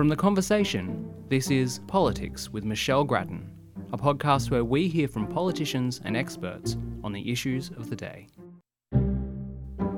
From The Conversation, this is Politics with Michelle Grattan, a podcast where we hear from politicians and experts on the issues of the day.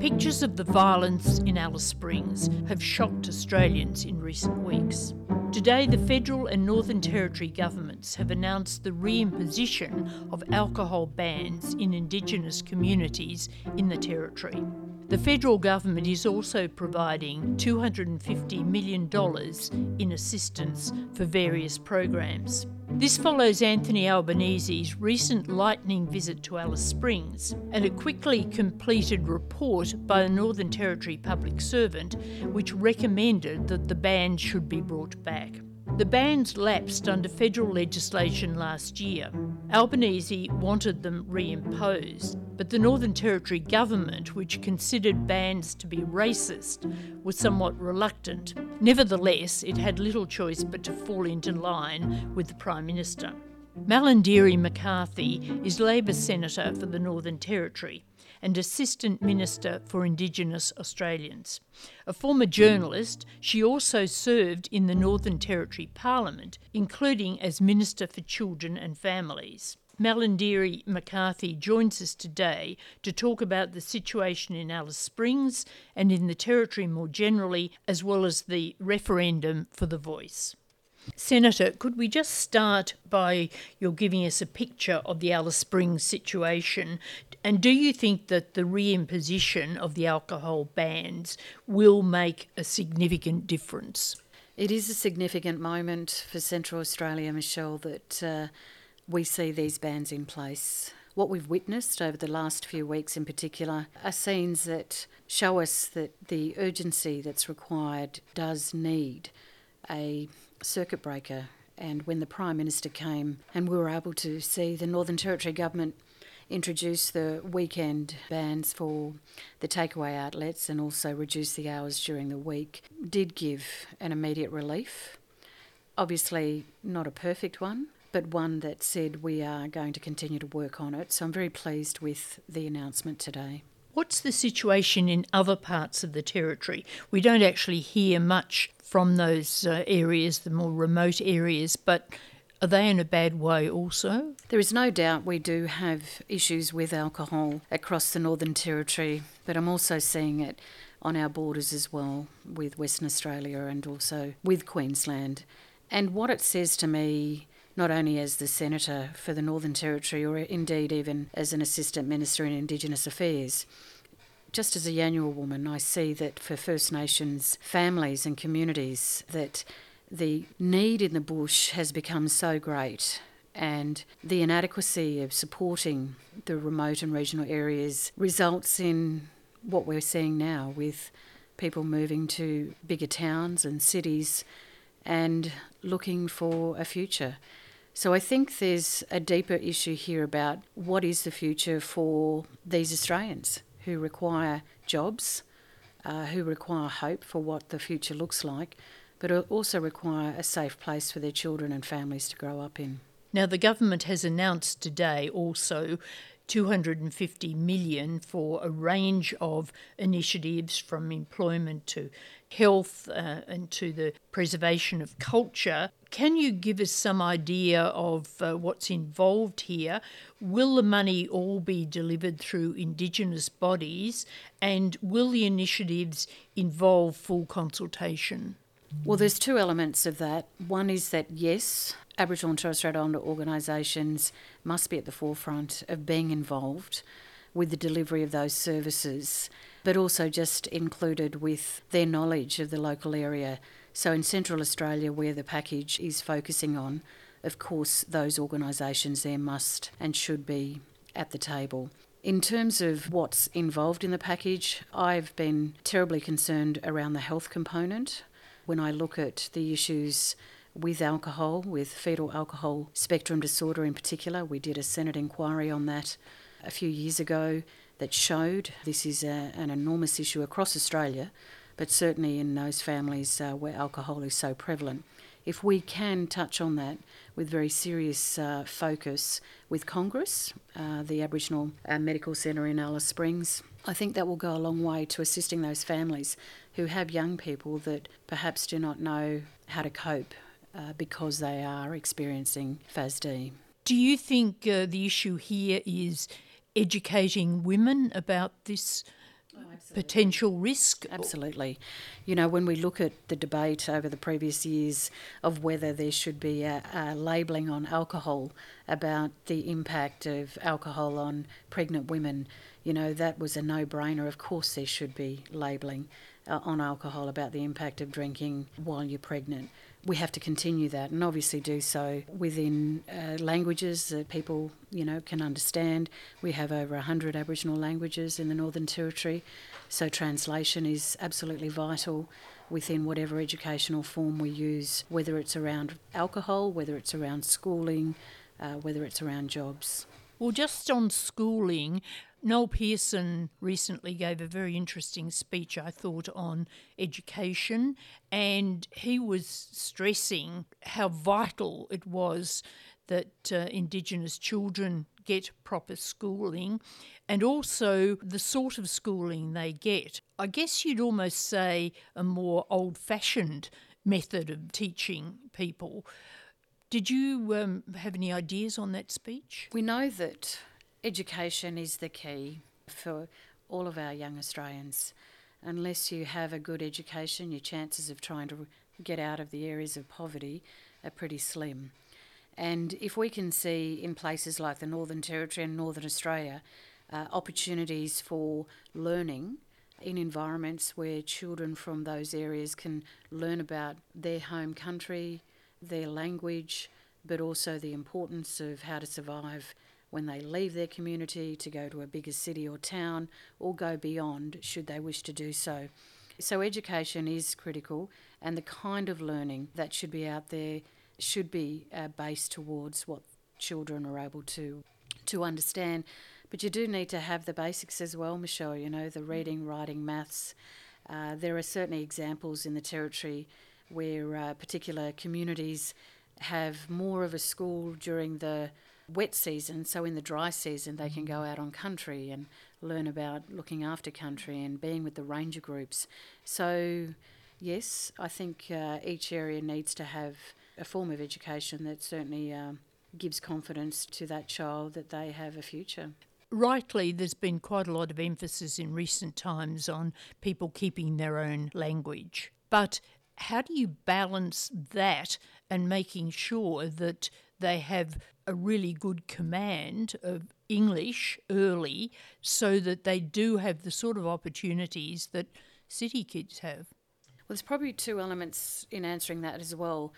Pictures of the violence in Alice Springs have shocked Australians in recent weeks. Today, the federal and Northern Territory governments have announced the reimposition of alcohol bans in Indigenous communities in the Territory. The federal government is also providing $250 million in assistance for various programs. This follows Anthony Albanese's recent lightning visit to Alice Springs and a quickly completed report by the Northern Territory public servant which recommended that the ban should be brought back. The bans lapsed under federal legislation last year. Albanese wanted them reimposed, but the Northern Territory government, which considered bans to be racist, was somewhat reluctant. Nevertheless, it had little choice but to fall into line with the Prime Minister. Malarndirri McCarthy is Labor Senator for the Northern Territory and Assistant Minister for Indigenous Australians. A former journalist, she also served in the Northern Territory Parliament, including as Minister for Children and Families. Malarndirri McCarthy joins us today to talk about the situation in Alice Springs and in the Territory more generally, as well as the referendum for the voice. Senator, could we just start by your giving us a picture of the Alice Springs situation? And do you think that the reimposition of the alcohol bans will make a significant difference? It is a significant moment for Central Australia, Michelle, that uh, we see these bans in place. What we've witnessed over the last few weeks, in particular, are scenes that show us that the urgency that's required does need a circuit breaker. And when the Prime Minister came and we were able to see the Northern Territory Government introduce the weekend bans for the takeaway outlets and also reduce the hours during the week, did give an immediate relief. Obviously, not a perfect one, but one that said we are going to continue to work on it. So I'm very pleased with the announcement today. What's the situation in other parts of the territory? We don't actually hear much from those uh, areas, the more remote areas, but are they in a bad way also? There is no doubt we do have issues with alcohol across the Northern Territory, but I'm also seeing it on our borders as well with Western Australia and also with Queensland. And what it says to me not only as the Senator for the Northern Territory or indeed even as an Assistant Minister in Indigenous Affairs. Just as a Yanyuwa woman, I see that for First Nations families and communities that the need in the bush has become so great and the inadequacy of supporting the remote and regional areas results in what we're seeing now with people moving to bigger towns and cities and looking for a future. So I think there's a deeper issue here about what is the future for these Australians who require jobs, uh, who require hope for what the future looks like, but also require a safe place for their children and families to grow up in. Now, the government has announced today also 250 million for a range of initiatives from employment to health uh, and to the preservation of culture. Can you give us some idea of uh, what's involved here? Will the money all be delivered through Indigenous bodies and will the initiatives involve full consultation? Well, there's two elements of that. One is that, yes, Aboriginal and Torres Strait Islander organisations must be at the forefront of being involved with the delivery of those services, but also just included with their knowledge of the local area. So in Central Australia, where the package is focusing on, of course, those organisations there must and should be at the table. In terms of what's involved in the package, I've been terribly concerned around the health component. When I look at the issues with alcohol, with fetal alcohol spectrum disorder in particular. We did a Senate inquiry on that a few years ago that showed this is a, an enormous issue across Australia, but certainly in those families uh, where alcohol is so prevalent. If we can touch on that with very serious uh, focus with Congress, uh, the Aboriginal uh, Medical Centre in Alice Springs, I think that will go a long way to assisting those families who have young people that perhaps do not know how to cope uh, because they are experiencing FASD. Do you think uh, the issue here is educating women about this oh, potential risk? Absolutely. You know, when we look at the debate over the previous years of whether there should be a, a labelling on alcohol about the impact of alcohol on pregnant women, you know, that was a no brainer. Of course, there should be labelling uh, on alcohol about the impact of drinking while you're pregnant. We have to continue that and obviously do so within uh, languages that people, you know, can understand. We have over 100 Aboriginal languages in the Northern Territory, so translation is absolutely vital within whatever educational form we use, whether it's around alcohol, whether it's around schooling, uh, whether it's around jobs. Well, just on schooling, Noel Pearson recently gave a very interesting speech, I thought, on education, and he was stressing how vital it was that uh, Indigenous children get proper schooling and also the sort of schooling they get. I guess you'd almost say a more old fashioned method of teaching people. Did you um, have any ideas on that speech? We know that education is the key for all of our young Australians. Unless you have a good education, your chances of trying to get out of the areas of poverty are pretty slim. And if we can see in places like the Northern Territory and Northern Australia uh, opportunities for learning in environments where children from those areas can learn about their home country, their language, but also the importance of how to survive when they leave their community to go to a bigger city or town or go beyond should they wish to do so. So, education is critical, and the kind of learning that should be out there should be uh, based towards what children are able to to understand. But you do need to have the basics as well, Michelle. You know, the reading, writing, maths. Uh, there are certainly examples in the territory where uh, particular communities have more of a school during the wet season, so in the dry season they can go out on country and learn about looking after country and being with the ranger groups. So, yes, I think uh, each area needs to have a form of education that certainly um, gives confidence to that child that they have a future. Rightly, there's been quite a lot of emphasis in recent times on people keeping their own language. But how do you balance that and making sure that they have a really good command of English early so that they do have the sort of opportunities that city kids have? Well, there's probably two elements in answering that as well.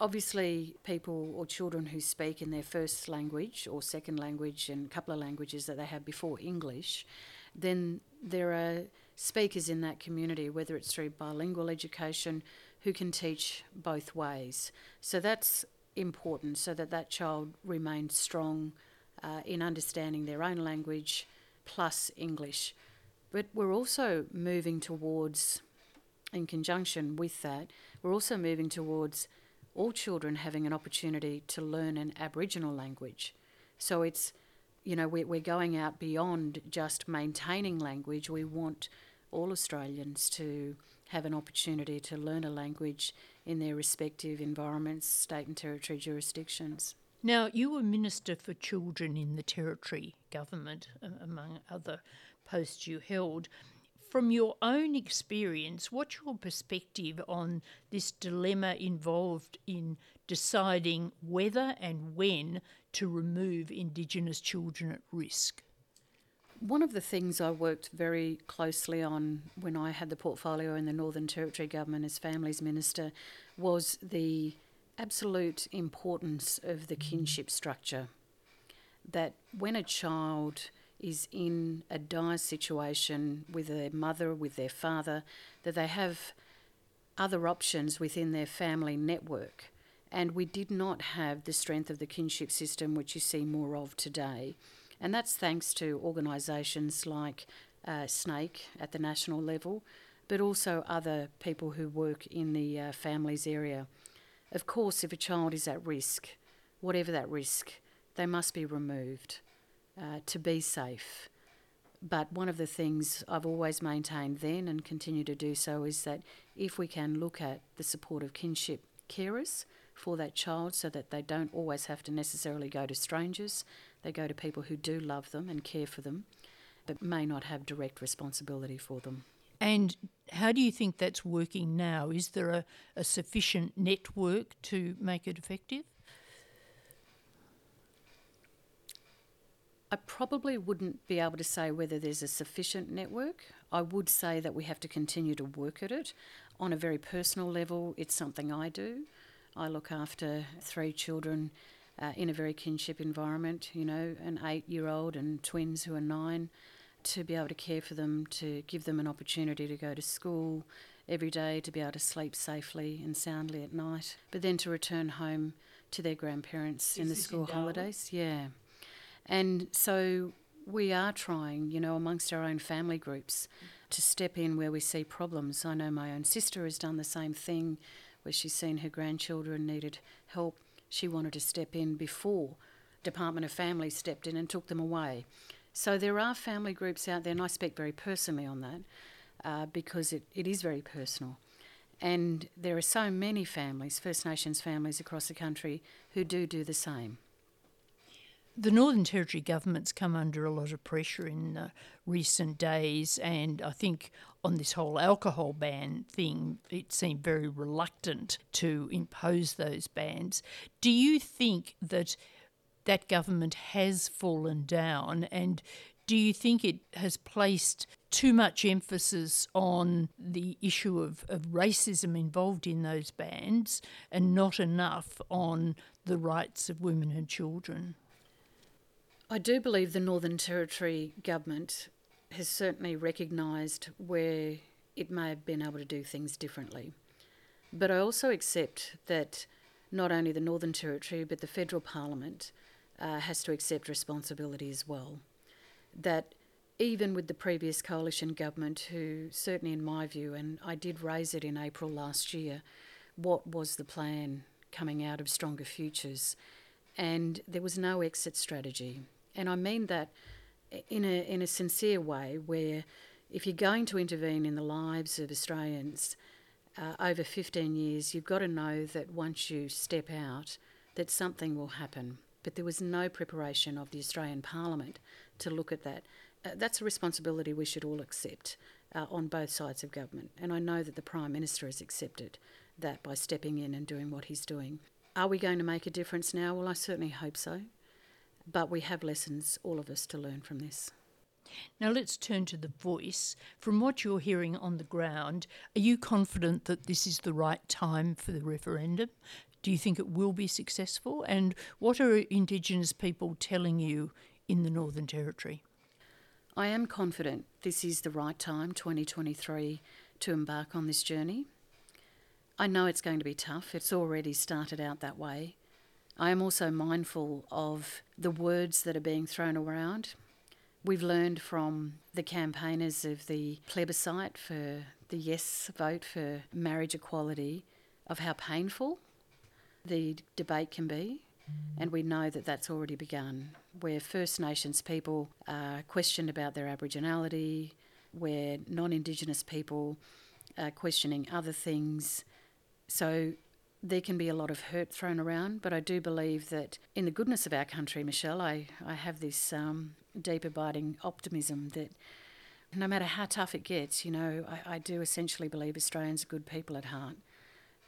Obviously, people or children who speak in their first language or second language and a couple of languages that they have before English, then there are speakers in that community, whether it's through bilingual education, who can teach both ways. So that's important so that that child remains strong uh, in understanding their own language plus English. But we're also moving towards, in conjunction with that, we're also moving towards all children having an opportunity to learn an Aboriginal language. So it's, you know, we're, we're going out beyond just maintaining language. We want all Australians to have an opportunity to learn a language in their respective environments, state and territory jurisdictions. Now, you were Minister for Children in the Territory government, among other posts you held. From your own experience, what's your perspective on this dilemma involved in deciding whether and when to remove Indigenous children at risk? One of the things I worked very closely on when I had the portfolio in the Northern Territory Government as Families Minister was the absolute importance of the kinship structure. That when a child is in a dire situation with their mother, with their father, that they have other options within their family network. And we did not have the strength of the kinship system, which you see more of today. And that's thanks to organisations like uh, SNAICC at the national level, but also other people who work in the uh, families area. Of course, if a child is at risk, whatever that risk, they must be removed uh, to be safe. But one of the things I've always maintained then and continue to do so is that if we can look at the support of kinship carers for that child so that they don't always have to necessarily go to strangers, they go to people who do love them and care for them, but may not have direct responsibility for them. And how do you think that's working now? Is there a, a sufficient network to make it effective? I probably wouldn't be able to say whether there's a sufficient network. I would say that we have to continue to work at it. On a very personal level, it's something I do. I look after three children uh, in a very kinship environment, you know, an eight year old and twins who are nine, to be able to care for them, to give them an opportunity to go to school every day, to be able to sleep safely and soundly at night, but then to return home to their grandparents Is in the school in holidays. Yeah. And so we are trying, you know, amongst our own family groups to step in where we see problems. I know my own sister has done the same thing where she's seen her grandchildren needed help. She wanted to step in before Department of Family stepped in and took them away. So there are family groups out there, and I speak very personally on that uh, because it, it is very personal. And there are so many families, First Nations families across the country, who do do the same. The Northern Territory government's come under a lot of pressure in uh, recent days, and I think on this whole alcohol ban thing, it seemed very reluctant to impose those bans. Do you think that that government has fallen down, and do you think it has placed too much emphasis on the issue of, of racism involved in those bans and not enough on the rights of women and children? I do believe the Northern Territory government has certainly recognised where it may have been able to do things differently. But I also accept that not only the Northern Territory but the federal parliament uh, has to accept responsibility as well. That even with the previous coalition government, who certainly in my view, and I did raise it in April last year, what was the plan coming out of Stronger Futures? And there was no exit strategy. And I mean that in a, in a sincere way, where if you're going to intervene in the lives of Australians uh, over 15 years, you've got to know that once you step out, that something will happen. But there was no preparation of the Australian Parliament to look at that. Uh, that's a responsibility we should all accept uh, on both sides of government. And I know that the Prime Minister has accepted that by stepping in and doing what he's doing. Are we going to make a difference now? Well, I certainly hope so. But we have lessons, all of us, to learn from this. Now let's turn to the voice. From what you're hearing on the ground, are you confident that this is the right time for the referendum? Do you think it will be successful? And what are Indigenous people telling you in the Northern Territory? I am confident this is the right time, 2023, to embark on this journey. I know it's going to be tough, it's already started out that way. I am also mindful of the words that are being thrown around. We've learned from the campaigners of the plebiscite for the yes vote for marriage equality of how painful the debate can be. And we know that that's already begun, where First Nations people are questioned about their Aboriginality, where non Indigenous people are questioning other things. So there can be a lot of hurt thrown around, but I do believe that in the goodness of our country, Michelle, I, I have this um, deep abiding optimism that no matter how tough it gets, you know, I, I do essentially believe Australians are good people at heart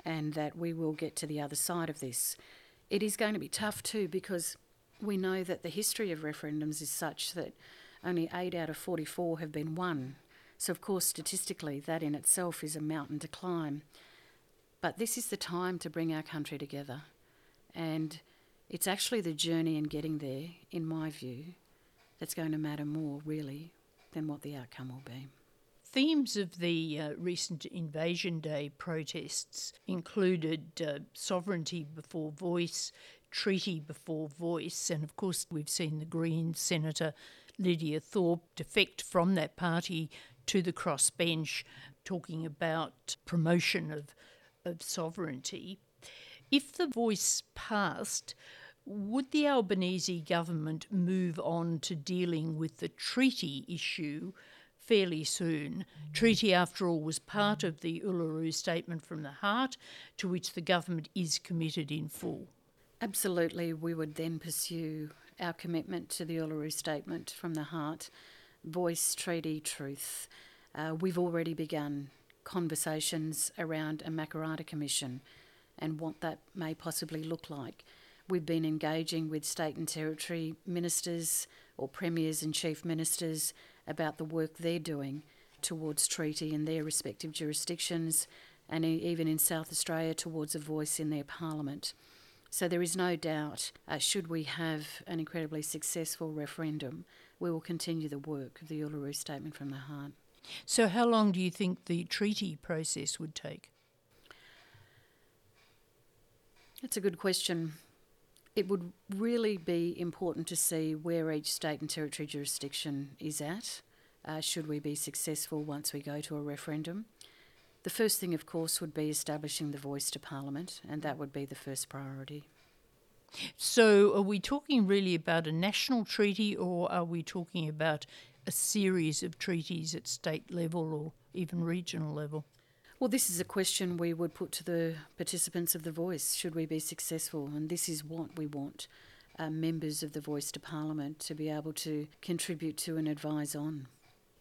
and that we will get to the other side of this. It is going to be tough too because we know that the history of referendums is such that only 8 out of 44 have been won. So, of course, statistically, that in itself is a mountain to climb. But this is the time to bring our country together. And it's actually the journey in getting there, in my view, that's going to matter more, really, than what the outcome will be. Themes of the uh, recent Invasion Day protests included uh, sovereignty before voice, treaty before voice, and of course, we've seen the Green Senator Lydia Thorpe defect from that party to the crossbench, talking about promotion of, of sovereignty. If the voice passed, Would the Albanese government move on to dealing with the treaty issue fairly soon? Treaty, after all, was part of the Uluru Statement from the Heart, to which the government is committed in full. Absolutely, we would then pursue our commitment to the Uluru Statement from the Heart, voice, treaty, truth. Uh, we've already begun conversations around a Makarrata Commission and what that may possibly look like. We've been engaging with state and territory ministers or premiers and chief ministers about the work they're doing towards treaty in their respective jurisdictions and even in South Australia towards a voice in their parliament. So there is no doubt, uh, should we have an incredibly successful referendum, we will continue the work of the Uluru Statement from the Heart. So, how long do you think the treaty process would take? That's a good question. It would really be important to see where each state and territory jurisdiction is at, uh, should we be successful once we go to a referendum. The first thing, of course, would be establishing the voice to Parliament, and that would be the first priority. So, are we talking really about a national treaty, or are we talking about a series of treaties at state level or even regional level? Well, this is a question we would put to the participants of The Voice should we be successful, and this is what we want uh, members of The Voice to Parliament to be able to contribute to and advise on.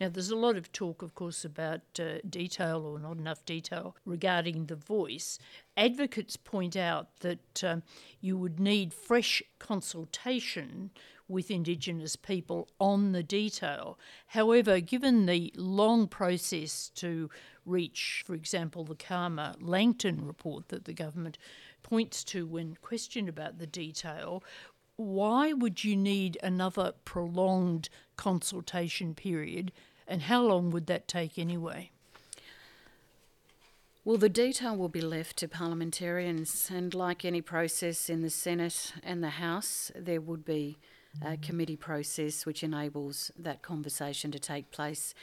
Now, there's a lot of talk, of course, about uh, detail or not enough detail regarding the voice. Advocates point out that um, you would need fresh consultation with Indigenous people on the detail. However, given the long process to reach, for example, the Calma Langton report that the government points to when questioned about the detail, why would you need another prolonged consultation period and how long would that take anyway? Well, the detail will be left to parliamentarians, and like any process in the Senate and the House, there would be a committee process which enables that conversation to take place.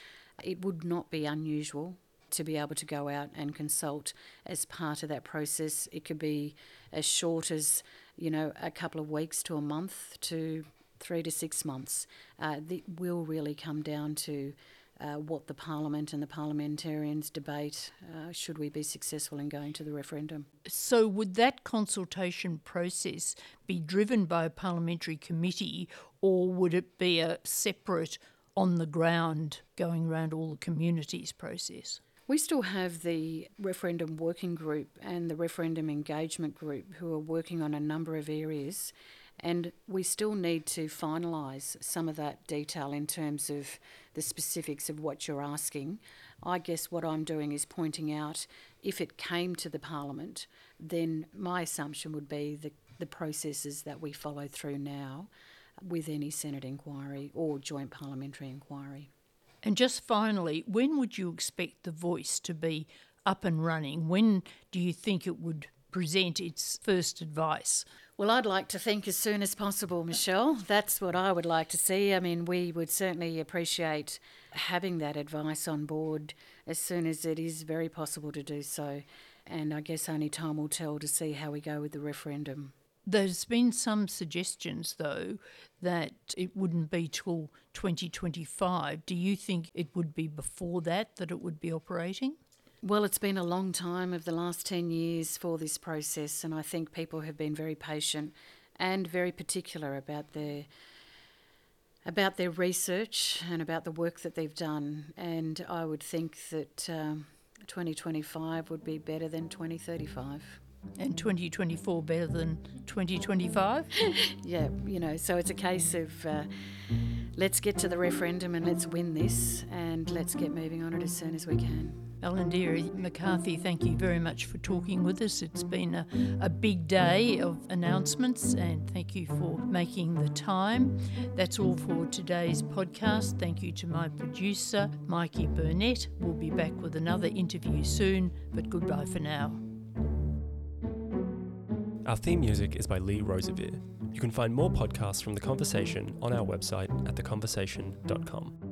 It would not be unusual to be able to go out and consult as part of that process. It could be as short as, you know, a couple of weeks to a month to three to six months. Uh, it will really come down to uh, what the Parliament and the parliamentarians debate uh, should we be successful in going to the referendum. So, would that consultation process be driven by a parliamentary committee or would it be a separate, on the ground, going around all the communities process? We still have the referendum working group and the referendum engagement group who are working on a number of areas, and we still need to finalise some of that detail in terms of the specifics of what you're asking. I guess what I'm doing is pointing out if it came to the Parliament, then my assumption would be the, the processes that we follow through now with any Senate inquiry or joint parliamentary inquiry. And just finally, when would you expect the voice to be up and running? When do you think it would present its first advice? Well, I'd like to think as soon as possible, Michelle. That's what I would like to see. I mean, we would certainly appreciate having that advice on board as soon as it is very possible to do so. And I guess only time will tell to see how we go with the referendum. There's been some suggestions, though, that it wouldn't be till 2025. Do you think it would be before that that it would be operating? Well, it's been a long time of the last 10 years for this process, and I think people have been very patient and very particular about their about their research and about the work that they've done. And I would think that um, 2025 would be better than 2035. And 2024 better than 2025? yeah, you know, so it's a case of uh, let's get to the referendum and let's win this and let's get moving on it as soon as we can. Malarndirri McCarthy, thank you very much for talking with us. It's been a, a big day of announcements, and thank you for making the time. That's all for today's podcast. Thank you to my producer, Mikey Burnett. We'll be back with another interview soon, but goodbye for now. Our theme music is by Lee Rosevere. You can find more podcasts from The Conversation on our website at theconversation.com.